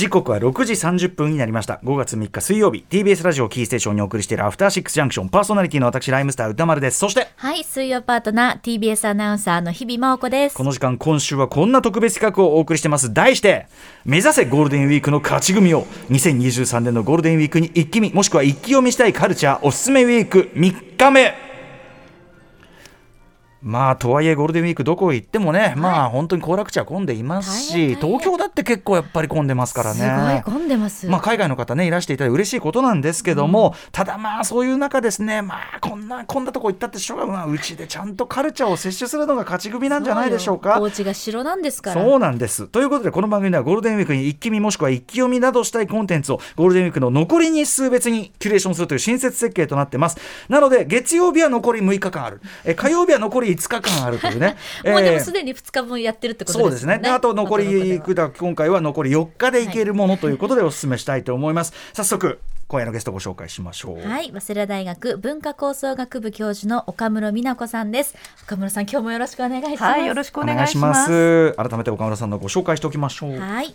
時刻は6時30分になりました。5月3日水曜日。TBS ラジオキーステーションにお送りしているアフターシックスジャンクションパーソナリティの私ライムスター歌丸です。そしてはい水曜パートナー TBS アナウンサーの日々真央子です。この時間今週はこんな特別企画をお送りしてます。題して目指せゴールデンウィークの勝ち組を2023年のゴールデンウィークに一気見もしくは一気読みしたいカルチャーおすすめウィーク3日目まあとはいえゴールデンウィークどこ行ってもね、はい、まあ本当に行楽地は混んでいますし東京だって結構やっぱり混んでますからね。すごい混んでます。まあ海外の方ねいらしていただいて嬉しいことなんですけども、うん、ただまあそういう中ですねまあこんなこんなとこ行ったってしょうがない。うちでちゃんとカルチャーを摂取するのが勝ち組なんじゃないでしょうか。お家が城なんですから。そうなんです。ということでこの番組ではゴールデンウィークに一気見もしくは一気読みなどしたいコンテンツをゴールデンウィークの残り日数別にキュレーションするという新設設計となってます。なので月曜日は残り6日間ある。え火曜日は残り5日間あるいうね。もうでもすでに2日分やってるってことですね。そうですね。あと残り今回は残り4日でいけるものということでお勧めしたいと思います。早速今夜のゲストご紹介しましょう。はい、早稲田大学文化構想学部教授の岡室美奈子さんです。岡室さん、今日もよろしくお願いします。はい、よろしくお願いします。改めて岡室さんのご紹介しておきましょう。はい。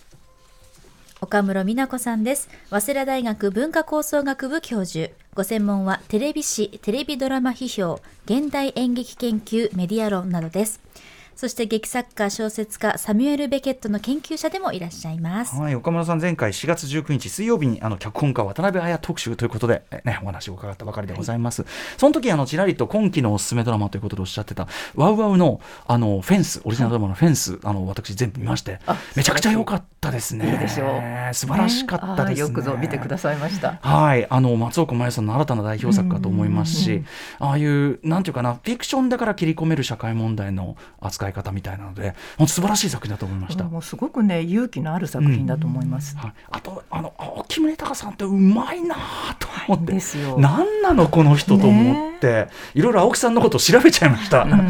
岡室美奈子さんです。早稲田大学文化構想学部教授。ご専門はテレビ史、テレビドラマ批評、現代演劇研究、メディア論などです。そして劇作家小説家サミュエル・ベケットの研究者でもいらっしゃいます。はい、岡村さん前回4月19日水曜日にあの脚本家渡辺彩特集ということでねお話を伺ったばかりでございます。はい、その時あのちらりと今期のおすすめドラマということでおっしゃってたワウワウのあのフェンスオリジナルドラマのフェンス、はい、あの私全部見ましてめちゃくちゃ良かったですね。いいでしょう。素晴らしかったです、ね、よくぞ見てくださいました。はい、あの松岡茉優さんの新たな代表作かと思いますし、ああいうなんていうかなフィクションだから切り込める社会問題の扱い方みたいなので。で本当素晴らしい作品だと思いました。もうすごくね勇気のある作品だと思います、うん。はい、あとあの青木宗隆さんってうまいなと思って。ですよ。何なのこの人と思って、ね、いろいろ青木さんのことを調べちゃいました、うん、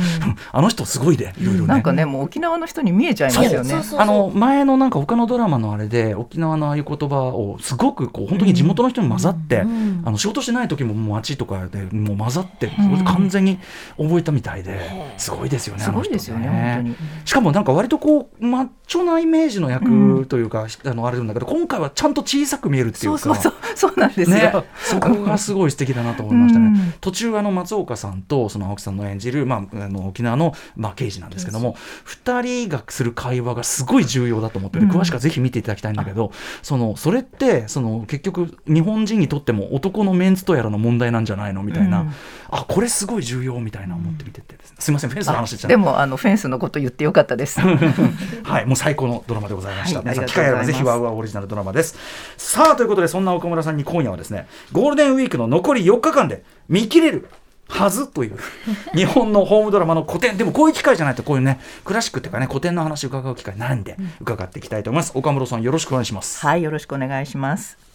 あの人すごいでいろいろ、ね、なんかねもう沖縄の人に見えちゃいますよね。あの前のなんか他のドラマのあれで沖縄のああいう言葉をすごくこう本当に地元の人に混ざって、うん、あの仕事してない時も街とかでもう混ざって完全に覚えたみたいですごいですよね、すごいですよね本当に。しかもなんか割とこうマッチョなイメージの役というか、うん、あのあれなんだけど今回はちゃんと小さく見えるっていうか。そうそうそうなんですよ、ね、そこがすごい素敵だなと思いましたね、うん、途中あの松岡さんとその青木さんの演じる、まあ、あの沖縄の、まあ、刑事なんですけども2人がする会話がすごい重要だと思ってて、詳しくはぜひ見ていただきたいんだけど、そのそれってその結局日本人にとっても男のメンツとやらの問題なんじゃないのみたいな、あこれすごい重要みたいな思って見てて、ね、すみませんフェンスの話でもあのフェンスのこと言ってよかったです。はいもう最高のドラマでございました、はい、皆さん機会あればぜひワウワウオリジナルドラマです。さあということでそんな岡村さんに今夜はですねゴールデンウィークの残り4日間で見切れるはずという。日本のホームドラマの古典。でもこういう機会じゃないとこういうねクラシックっていうかね古典の話を伺う機会なんで伺っていきたいと思います、岡室さんよろしくお願いします。はいよろしくお願いします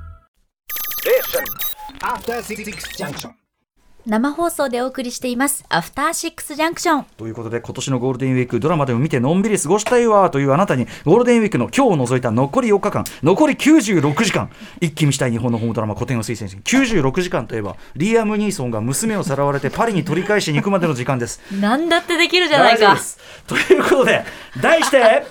生放送でお送りしています。アフターシックスジャンクションということで今年のゴールデンウィークドラマでも見てのんびり過ごしたいわというあなたにゴールデンウィークの今日を除いた残り4日間残り96時間一気見したい日本のホームドラマ古典を推薦し96時間といえばリアム・ニーソンが娘をさらわれてパリに取り返しに行くまでの時間。です何だってできるじゃないか。ということで題して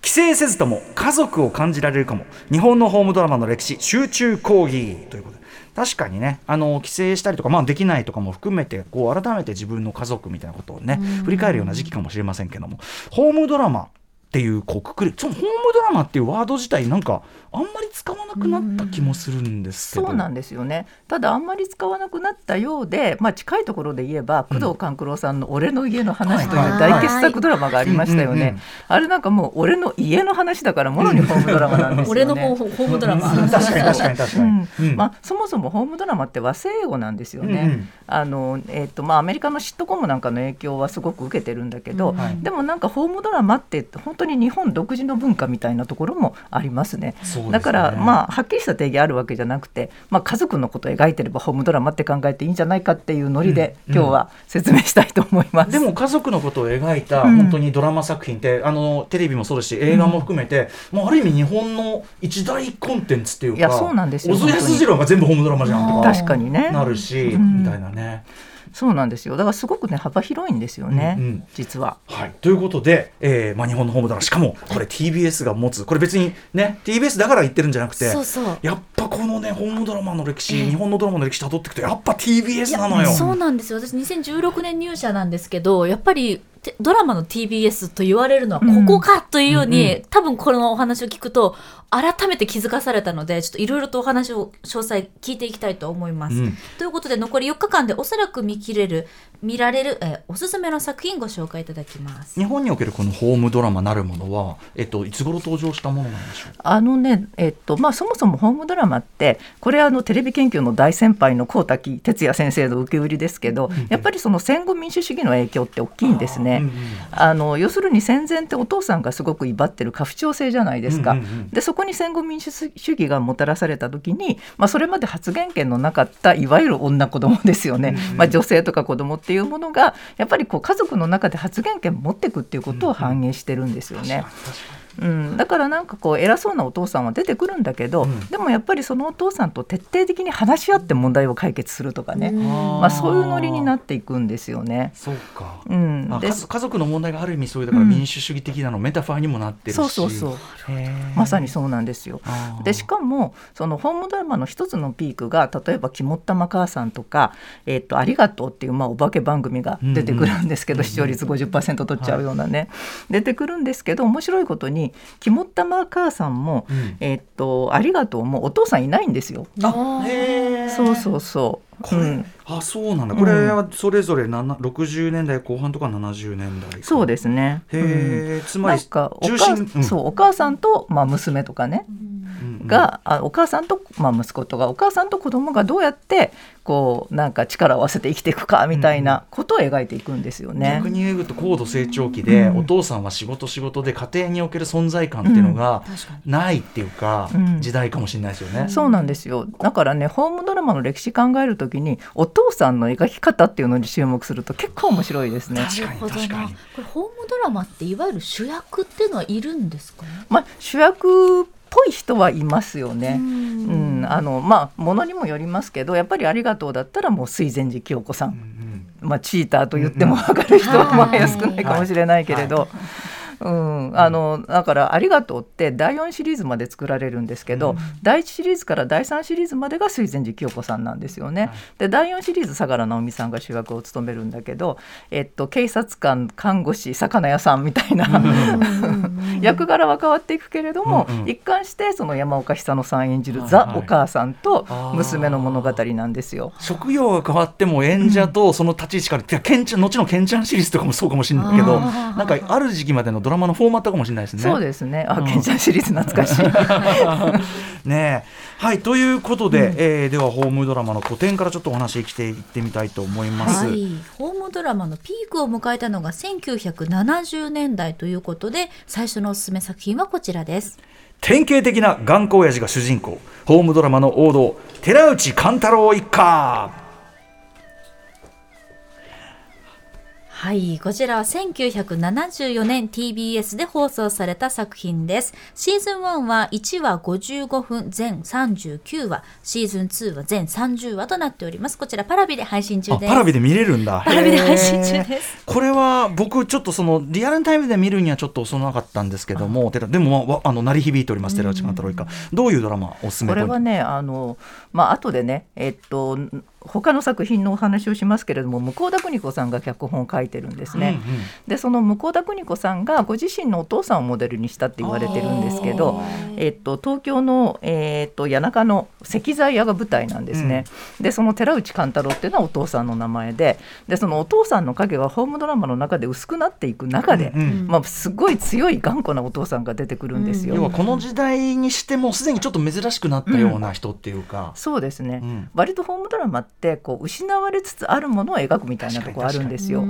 帰省せずとも家族を感じられるかも。日本のホームドラマの歴史集中講義。ということで。確かにねあの帰省したりとか、まあ、できないとかも含めてこう改めて自分の家族みたいなことをね振り返るような時期かもしれませんけども。ホームドラマっていうこうくくりそのホームドラマっていうワード自体なんかあんまり使わなくなった気もするんですけど、そうなんですよね。ただあんまり使わなくなったようで、まあ、近いところで言えば工藤官九郎さんの「俺の家の話」という大傑作ドラマがありましたよね。あれなんかもう俺の家の話だからもろにホームドラマなんですよね。俺のホームドラマ。確かに確かに確かに、うん、まあ、そもそもホームドラマって和製英語なんですよね、うんうん、あのえーとまあ、アメリカのシットコムなんかの影響はすごく受けてるんだけど、うん。はい、でもなんかホームドラマって本当に日本独自の文化みたいなところもありますね。ねだからまあはっきりした定義あるわけじゃなくて、まあ、家族のことを描いてればホームドラマって考えていいんじゃないかっていうノリで、うん今日は説明したいと思います。でも家族のことを描いたうん本当にドラマ作品って、あのテレビもそうですし映画も含めて、もうある意味日本の一大コンテンツっていうかいやそうなんですよ小津安二郎が全部ホームドラマじゃんとか確かにねなるし、うんみたいなね。そうなんですよ。だからすごくね幅広いんですよね、うんうん。実は。はい、ということで、えーまあ、日本のホームドラマしかもこれ TBS が持つこれ別にね TBS だから言ってるんじゃなくてそうそう。やっぱこのねホームドラマの歴史、ええ。日本のドラマの歴史たどっていくとやっぱ TBS なのよ。そうなんですよ。私2016年入社なんですけどやっぱりてドラマの TBS と言われるのはここかというように、うん多分このお話を聞くと改めて気づかされたのでちょっといろいろとお話を詳細聞いていきたいと思います。うんということで残り4日間でおそらく見切れる見られる、えーおすすめの作品ご紹介いただきます。日本におけるこのホームドラマなるものは、えっと、いつ頃登場したものなんでしょう？あのね、えっとまあ、そもそもホームドラマってこれあのテレビ研究の大先輩の幸滝哲也先生の受け売りですけど、やっぱりその戦後民主主義の影響って大きいんですね。うんうんあの要するに戦前ってお父さんがすごく威張ってる家父長制じゃないですか、うんうんうんでそこに戦後民主主義がもたらされた時に、まあ、それまで発言権のなかったいわゆる女子供ですよね、まあ、女性とか子供っていうものがやっぱりこう家族の中で発言権持っていくっていうことを反映してるんですよね。うん、だからなんかこう偉そうなお父さんは出てくるんだけど、うん。でもやっぱりそのお父さんと徹底的に話し合って問題を解決するとかね、まあ、そういうノリになっていくんですよね。そうか、うん、であ家族の問題がある意味そういうだからうん。民主主義的なのメタファーにもなってるし、そうそうそう。まさにそうなんですよ。でしかもそのホームドラマの一つのピークが例えば「肝っ玉母さん」とか「えっとありがとう」っていう、まあ、お化け番組が出てくるんですけど、視聴率50%取っちゃうようなね、出てくるんですけど面白いことに「肝っ玉母さんも」うんえっとありがとう」もお父さんいないんですよ。あへーそうそうそう。うんあそうなんだ。これはそれぞれなな60年代後半とか70年代か。そうですね。へえ、つまりなんかお中母心、うん。そうお母さんと、まあ、娘とかね、うんうん。が、あお母さんと、まあ、息子とかお母さんと子供がどうやってこうなんか力を合わせて生きていくかみたいなことを描いていくんですよね。逆に言うと高度成長期で、うん。お父さんは仕事仕事で家庭における存在感っていうのがないっていうか、うん。時代かもしれないですよね。そうなんですよ。だからねホームドラマの歴史考えるときにお父さんの描き方っていうのに注目すると結構面白いですね。確かになるほどな。確かにこれホームドラマっていわゆる主役っていうのはいるんですかね？まあ、主役っぽい人はいますよね。ううん。ん、あのまあものにもよりますけどやっぱり「ありがとう」だったらもう水前寺清子さん、うんまあ、チーターと言っても分かる人は少ないかもしれないけれど、うん、あのだから「ありがとう」って第4シリーズまで作られるんですけど、うん。第1シリーズから第3シリーズまでが水前寺清子さんなんですよね。で第4シリーズ相良直美さんが主役を務めるんだけど、えっと、警察官看護師魚屋さんみたいな、役柄は変わっていくけれども、うんうん。一貫してその山岡久乃さん演じるはい。ザ・お母さんと娘の物語なんですよ。職業が変わっても演者とその立ち位置から、てかケンちゃん後のケンちゃんシリーズとかもそうかもしれないけどなんかある時期までのドラマのフォーマットかもしれないですね。そうですね。あ、うんケンちゃんシリーズ懐かしい。ねえはいということで、えーではホームドラマの古典からちょっとお話きていってみたいと思います。はい、ホームドラマのピークを迎えたのが1970年代ということで最初のおすすめ作品はこちらです典型的な頑固親父が主人公ホームドラマの王道寺内貫太郎一家はいこちらは1974年 TBS で放送された作品です。シーズン1は1話55分全39話。シーズン2は全30話となっております。こちらパラビで配信中です。あパラビで見れるんだ。パラビで配信中です。これは僕ちょっとそのリアルタイムで見るにはちょっと遅なかったんですけども寺でも、まあわ、あの鳴り響いております寺内貫太郎一家。どういうドラマおすすめこれはね、あの、まあ後でね、えっと。他の作品のお話をしますけれども向田邦子さんが脚本を書いてるんですね。うんうん。でその向田邦子さんがご自身のお父さんをモデルにしたって言われてるんですけど、えっと、東京の、えっと、谷中の石材屋が舞台なんですね。でその寺内貫太郎っていうのはお父さんの名前ででそのお父さんの影はホームドラマの中で薄くなっていく中で、うんうん。まあ、すごい強い頑固なお父さんが出てくるんですよ。要はこの時代にしてもすでにちょっと珍しくなったような人っていうか、そうですね、うん。割とホームドラマってこう失われつつあるものを描くみたいなところあるんですよ。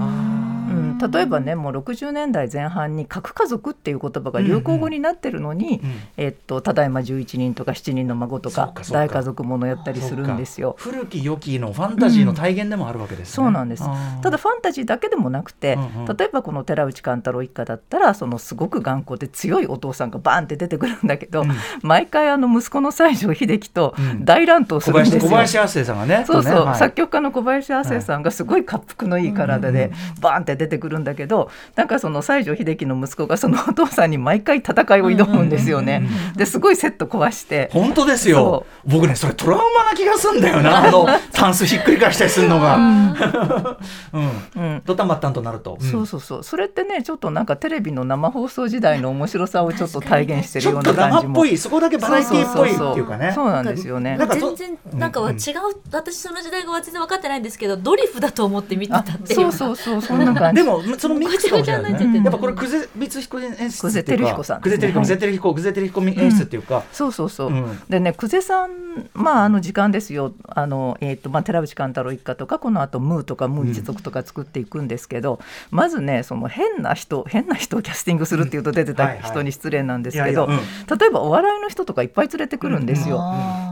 あうん、例えばねもう60年代前半に核家族っていう言葉が流行語になってるのに、うんえっと、ただいま11人とか7人の孫とか大家族ものやったりするんですよ。古き良きのファンタジーの体現でもあるわけですね、そうなんです。ただファンタジーだけでもなくて、うんうん。例えばこの寺内貫太郎一家だったらそのすごく頑固で強いお父さんがバーンって出てくるんだけど、うん。毎回あの息子の西城秀樹とうん。大乱闘するんですよ。小林小林亜生さんがねそうそう、はい。作曲家の小林亜生さんがすごい滑腹のいい体でバーンって出てくるんだけどなんかその西城秀樹の息子がその お父さんに毎回戦いを挑むんですよね。ですごいセット壊して。本当ですよ。僕ねそれトラウマな気がすんだよな。あのタンスひっくり返したりするのが、うん。うん。ドタタンとなると、うん。そうそうそう。それってねちょっとなんかテレビの生放送時代の面白さをちょっと体現してるようちょっとな感じも生っぽいそこだけバラエティーっぽいっていうかね。そうなんですよね。なんかそ全然なんかは違う、私その時代が全然分かってないんですけどドリフだと思って見てたあっていう。そうそうそう。そんな感じ。でもそのミックスかもしれないね。やっぱこれ久世光彦演出っていうか久世照彦さん。久世照彦はい。久世照彦演出っていうか、そうそうそう、うん。でね久世さんまああの時間ですよ。あの、えーとまあ、寺内貫太郎一家とかこのあとムーとかムー一族とか作っていくんですけど、まずねその変な人変な人をキャスティングするっていうと出てた人に失礼なんですけど、例えばお笑いの人とかいっぱい連れてくるんですよ。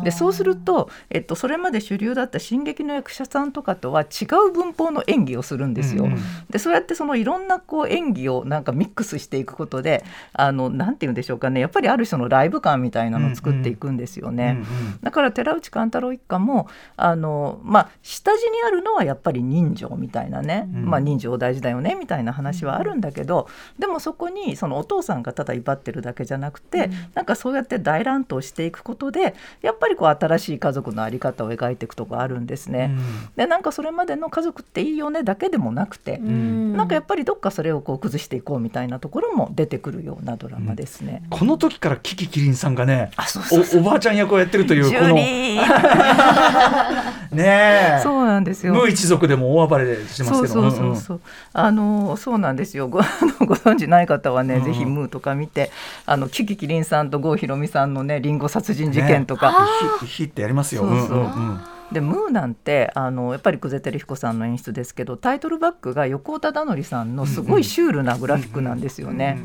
でそうすると、えっと、それまで主流だった進撃の役者さんとかとは違う文法の演技をするんですよ。でそうやってそのいろんなこう演技をなんかミックスしていくことであのなんて言うんでしょうかねやっぱりある種のライブ感みたいなのを作っていくんですよね。うんうんだから寺内貫太郎一家もあの、まあ、下地にあるのはやっぱり人情みたいなね、うん。まあ、人情大事だよねみたいな話はあるんだけどでもそこにそのお父さんがただ威張ってるだけじゃなくて、なんかそうやって大乱闘していくことでやっぱりこう新しい家族の在り方を描いていくとこあるんですね。でなんかそれまでの家族っていいよねだけでもなくて、うんなんかやっぱりどっかそれをこう崩していこうみたいなところも出てくるようなドラマですね。この時からキキキリンさんがねあそうそうそう。おおばあちゃん役をやってるというジこの ねえ。そうなんですよ。無一族でも大暴れしてますけど。そうそうそうそう、あのそうなんですよ。ごあの ご存知ない方はね、うん。ぜひムーとか見てあのキキキリンさんと郷ひろみさんのねリンゴ殺人事件とか、ヒヒってやりますよ。そうそう。んんんでムーなんてあのやっぱり久世照彦さんの演出ですけどタイトルバックが横尾忠則さんのすごいシュールなグラフィックなんですよね。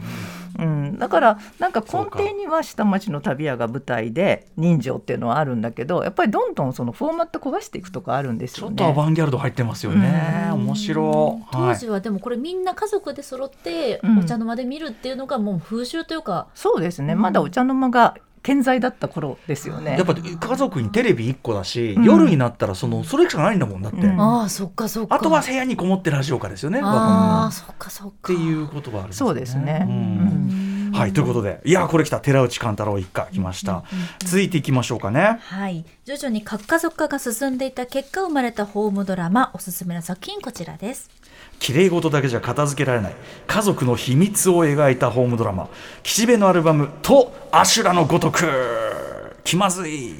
うん、だからなんか根底には下町の旅屋が舞台で人情っていうのはあるんだけどやっぱりどんどんそのフォーマット壊していくとこあるんですちょよね。っとアバンギャルド入ってますよね。面白い。当時はでもこれみんな家族で揃ってうん。お茶の間で見るっていうのがもう風習というか、そうですね、まだお茶の間が健在だった頃ですよね。やっぱ家族にテレビ1個だし、うん。夜になったらそのそれしかないんだもんだって、うん。ああそっかそっか。あとは部屋にこもってラジオかですよねあはあそっかそっっかていうことがあるんそうですね。うん。うん。はいということでいやこれ来た寺内貫太郎一家来ました、続いていきましょうかね。はい。徐々に核家族化が進んでいた結果生まれたホームドラマおすすめの作品こちらです綺麗事だけじゃ片付けられない。家族の秘密を描いたホームドラマ。岸辺のアルバムとアシュラのごとく。気まずい。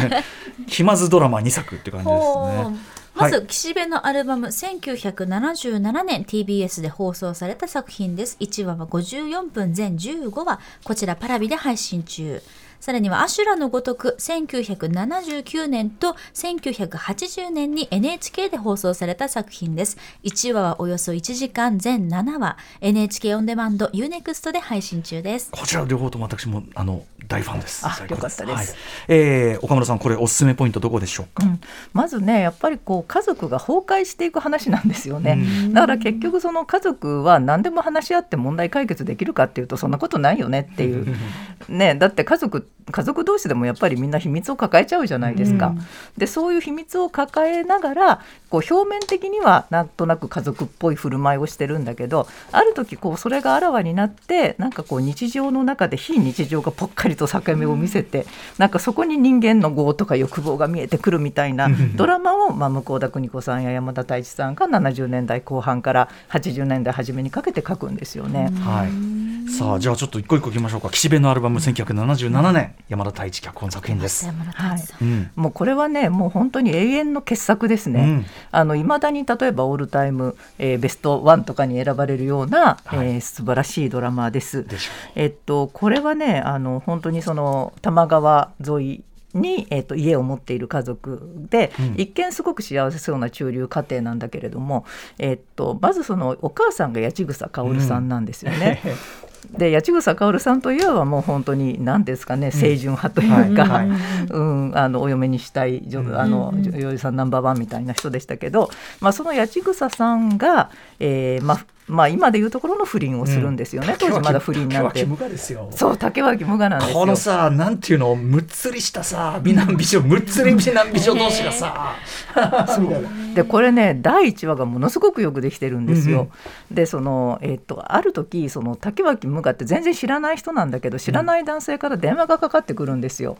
気まずドラマ2作って感じですね。まず、岸辺のアルバム1977年 TBS で放送された作品です。1話は54分全15話。こちらパラビで配信中さらにはアシュラのごとく1979年と1980年に NHK で放送された作品です。1話はおよそ1時間全7話。NHK オンデマンド UNEXT で配信中です。こちら両方とも私もあの大ファンです。あ最高よかったです。はい。えー岡村さんこれおすすめポイントどこでしょうか？うん。まずねやっぱりこう家族が崩壊していく話なんですよね、だから結局その家族は何でも話し合って問題解決できるかっていうとそんなことないよねっていう、ね、だって家族家族同士でもやっぱりみんな秘密を抱えちゃうじゃないですか。でそういう秘密を抱えながらこう表面的にはなんとなく家族っぽい振る舞いをしてるんだけどある時こうそれがあらわになってなんかこう日常の中で非日常がぽっかりと境目を見せて、なんかそこに人間の業とか欲望が見えてくるみたいなドラマを、まあ、向田邦子さんや山田太一さんが70年代後半から80年代初めにかけて書くんですよね。はい。さあじゃあちょっと一個一個いきましょうか。岸辺のアルバム1977年山田太一脚本作品です。山田太一さんうん。もうこれはねもう本当に永遠の傑作ですね。うんあの未だに例えばオールタイム、えーベストワンとかに選ばれるような、はいえー素晴らしいドラマです。でしょえっとこれはねあの本当にその多摩川沿いに、えー、と家を持っている家族で、うん一見すごく幸せそうな中流家庭なんだけれども、えー、とまずそのお母さんが八千草薫さんなんですよね。で八千草薫さんといえばもう本当に何ですかね清純派というか、うん、あのお嫁にしたい女,、あの女優さんナンバーワンみたいな人でしたけど、まあ、その八千草さんが、えーまあまあ、今でいうところの不倫をするんですよね、当時まだ不倫なんて竹脇。無我ですよそう竹脇無我なんですよ。このさなんていうの？むっつりしたさ美男美女むっつり美男美女同士がさ でこれね第1話がものすごくよくできてるんですよ。でその、えっとある時その竹脇無我って全然知らない人なんだけど知らない男性から電話がかかってくるんですよ。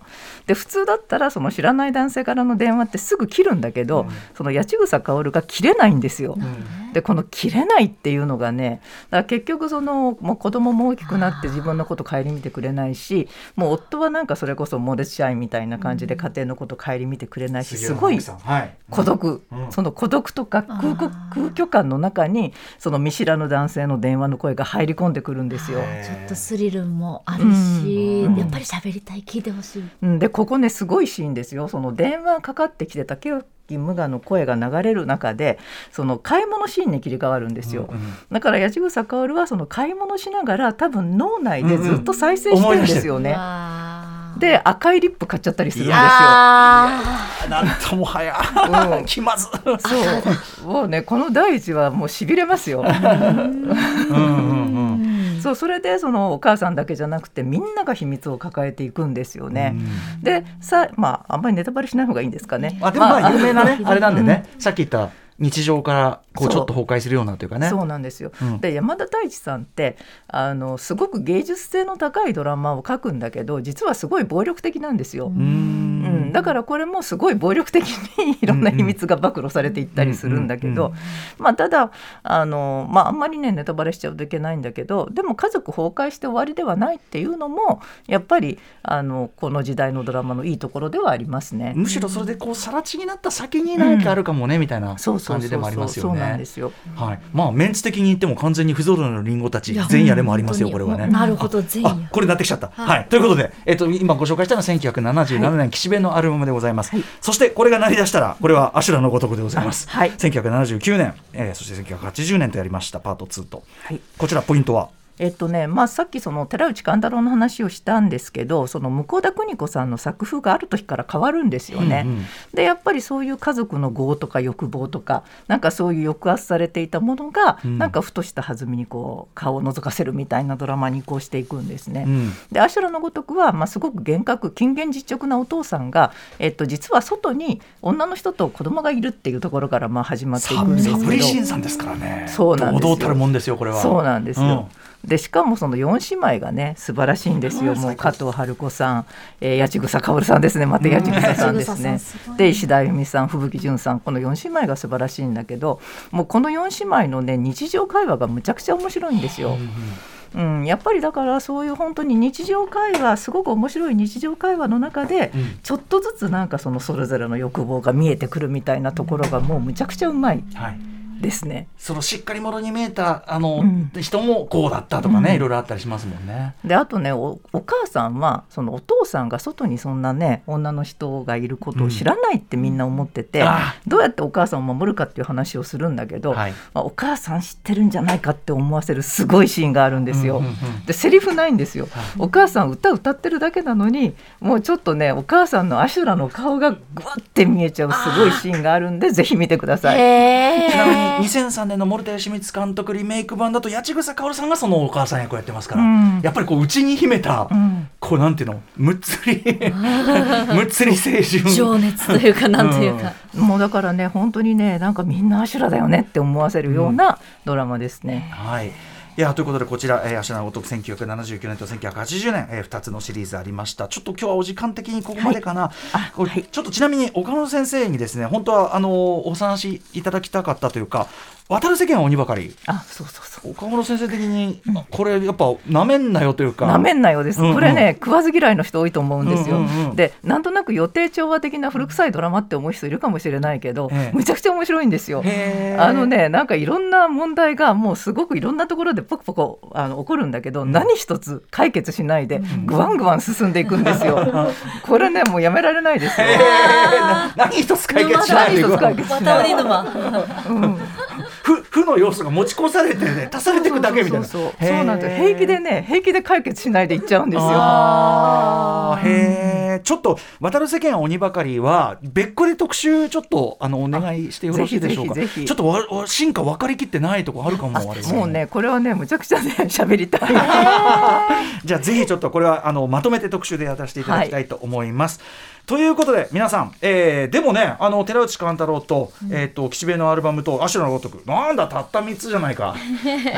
で普通だったらその知らない男性からの電話ってすぐ切るんだけど、その八千草薫が切れないんですよ。でこの切れないっていうのがねだから結局そのもう子供も大きくなって自分のこと顧みてくれないしもう夫はなんかそれこそモデル社員みたいな感じで家庭のこと顧みてくれないしすごいはい。孤独、うん。その孤独とか空虚空虚感の中にその見知らぬ男性の電話の声が入り込んでくるんですよ。ちょっとスリルもあるし、うんやっぱり喋りたい聞いてほしい。うんでここねすごいシーンですよその電話かかってきて竹脇無我の声が流れる中でその買い物シーンに切り替わるんですよ、だから八千草薫はその買い物しながら多分脳内でずっと再生してるんですよね。わー。で赤いリップ買っちゃったりするんですよ。あなんともはやうん。気まず。そう。もうねこの第一話もうしびれますよ。うんうんうんそうそれでそのお母さんだけじゃなくてみんなが秘密を抱えていくんですよね。でさまああんまりネタバレしない方がいいんですかね。あでもまあ有名なねまあ あれなんでねさっき言った日常からこうちょっと崩壊するようなというかね。そう。なんですよ、うん。で山田太一さんってあのすごく芸術性の高いドラマを書くんだけど実はすごい暴力的なんですよ。ううん。ん、だからこれもすごい暴力的にいろんな秘密が暴露されていったりするんだけうんうんど、まあ、ただあの、まあ、あんまりねネタバレしちゃうといけないんだけどでも家族崩壊して終わりではないっていうのもやっぱりあのこの時代のドラマのいいところではありますね。むしろそれでこう更地になった先に何かあるかもねみたいな。そう感じでもありますよねですよ。はい、まあメンツ的に言っても完全に不揃いのリンゴたち前夜でもありますよこれはね。なるほど前夜あこれなってきちゃった。はい、ということで、えっと今ご紹介したのは1977年岸辺のアルバムでございます。そしてこれが鳴り出したらこれはアシュラのごとくでございます。はい1979年、えーそして1980年とやりましたパート2と。はいこちらポイントは？えっとねまあ、さっきその寺内貫太郎の話をしたんですけどその向田邦子さんの作風がある時から変わるんですよね。うんうんでやっぱりそういう家族の業とか欲望とかなんかそういう抑圧されていたものが、うんなんかふとした弾みにこう顔を覗かせるみたいなドラマに移行していくんですね。うんでアシュラのごとくは、まあ、すごく厳格勤勉実直なお父さんが、えっと、実は外に女の人と子供がいるっていうところからまあ始まっていくんですけどサブリシンさんですからね。そうなんですよ堂々たるもんですよこれは。そうなんですよ。でしかもその4姉妹がね素晴らしいんですよ、うん。もう加藤春子さん、えー、八千草薫さんですね。また八千草さんですね。八千草さんで石田由美さん吹雪純さんこの4姉妹が素晴らしいんだけどもうこの4姉妹のね日常会話がむちゃくちゃ面白いんですよ。うん、やっぱりだからそういう本当に日常会話すごく面白い日常会話の中で、うん。ちょっとずつなんかそのそれぞれの欲望が見えてくるみたいなところがもうむちゃくちゃうまい。はい。ですね。そのしっかり者に見えたあの、うん。人もこうだったとかね、うん。いろいろあったりしますもんね。であとねおお母さんはそのお父さんが外にそんなね女の人がいることを知らないってみんな思ってて、うん。あどうやってお母さんを守るかっていう話をするんだけど、はい。まあ、お母さん知ってるんじゃないかって思わせるすごいシーンがあるんですよ。うんうんうん。でセリフないんですよ、お母さん歌歌ってるだけなのにもうちょっとねお母さんのアシュラの顔がぐわって見えちゃうすごいシーンがあるんでぜひ見てください。へちなみにえ。2003年の森田義満監督リメイク版だと八千草薫さんがそのお母さん役をやってますから、うんやっぱりこう内に秘めた、んこうなんていうのむっつり むっつり青春情熱というか なんというか。もうだからね本当にねなんかみんなアシュラだよねって思わせるようなドラマですね。はい。いやということでこちら、えー、芦名ごとく1979年と1980年、えー、2つのシリーズありました。ちょっと今日はお時間的にここまでかな、あこれちょっとちなみに岡野先生にですね本当はあのお話しいただきたかったというか渡る世間は鬼ばかり。あそうそうそう。岡村先生的にこれやっぱなめんなよというか。なめんなよです、うんうん。これね食わず嫌いの人多いと思うんですよ、うんうんうん。でなんとなく予定調和的な古臭いドラマって思う人いるかもしれないけど、ええ。むちゃくちゃ面白いんですよ。あのねなんかいろんな問題がもうすごくいろんなところでポコポコあの起こるんだけど、何一つ解決しないでぐわんぐわん進んでいくんですよ、これねもうやめられないですよ、何一つ解決しない 何一つ解決渡り沼負負の要素が持ち越されてね 足されていくだけみたいな。そうそうへー。そうなんです平気でね平気で解決しないでいっちゃうんですよ。あーへえちょっと渡る世間は鬼ばかりは別個で特集ちょっとあのお願いしてよろしいでしょうか。ぜひぜひぜひ。ちょっとわわ進化分かりきってないとこあるかもあれもうねこれはねむちゃくちゃね 喋りたい。じゃあぜひちょっとこれはあのまとめて特集でやらせていただきたいと思います。ということで皆さん、えーでもねあの寺内貫太郎と,、えー、と岸辺のアルバムと「アシュラのごとく」なんだたった3つじゃないか。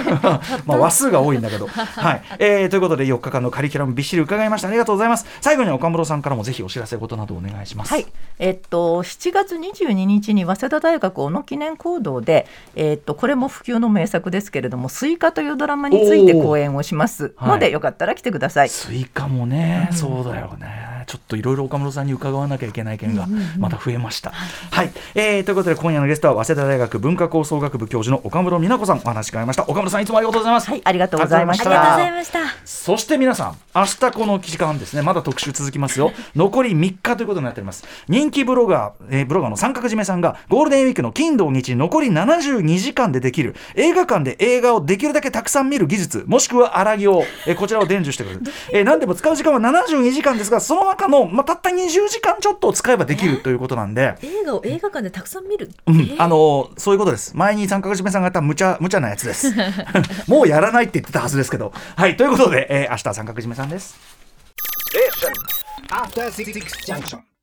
まあ話数が多いんだけど、はい。えーということで4日間のカリキュラムびっしり伺いました。ありがとうございます。最後に岡室さんからもぜひお知らせ事などお願いします。はい、えっと7月22日に早稲田大学小野記念講堂で、えっとこれも不朽の名作ですけれども「スイカ」というドラマについて講演をしますので、よかったら来てください。スイカもね、そうだよね。ちょっといろいろ岡室さんに伺わなきゃいけない件がまた増えました。はい、えーということで今夜のゲストは早稲田大学文化構想学部教授の岡室美奈子さんお話し伺いました。岡室さんいつもありがとうございます。はい、ありがとうございましありがとうございた。ましたそして皆さん、明日この時間ですね、まだ特集続きますよ。残り3日ということになっております。人気ブロガー、えーブロガーの三角締めさんが、ゴールデンウィークの金土日残り72時間でできる、映画館で映画をできるだけたくさん見る技術、もしくは荒木を、えーこちらを伝授してくれる。えー何でも使う時間は72時間ですが、その中の、まあ、たった20時間ちょっと使えばできるということなんで、映画を映画館でたくさん見る、うんえーあのそういうことです。前に三角締めさんがやった無茶無茶なやつです。もうやらないって言ってたはずですけど。はい、ということで、えー明日は三角締めさんです。After Six Junction.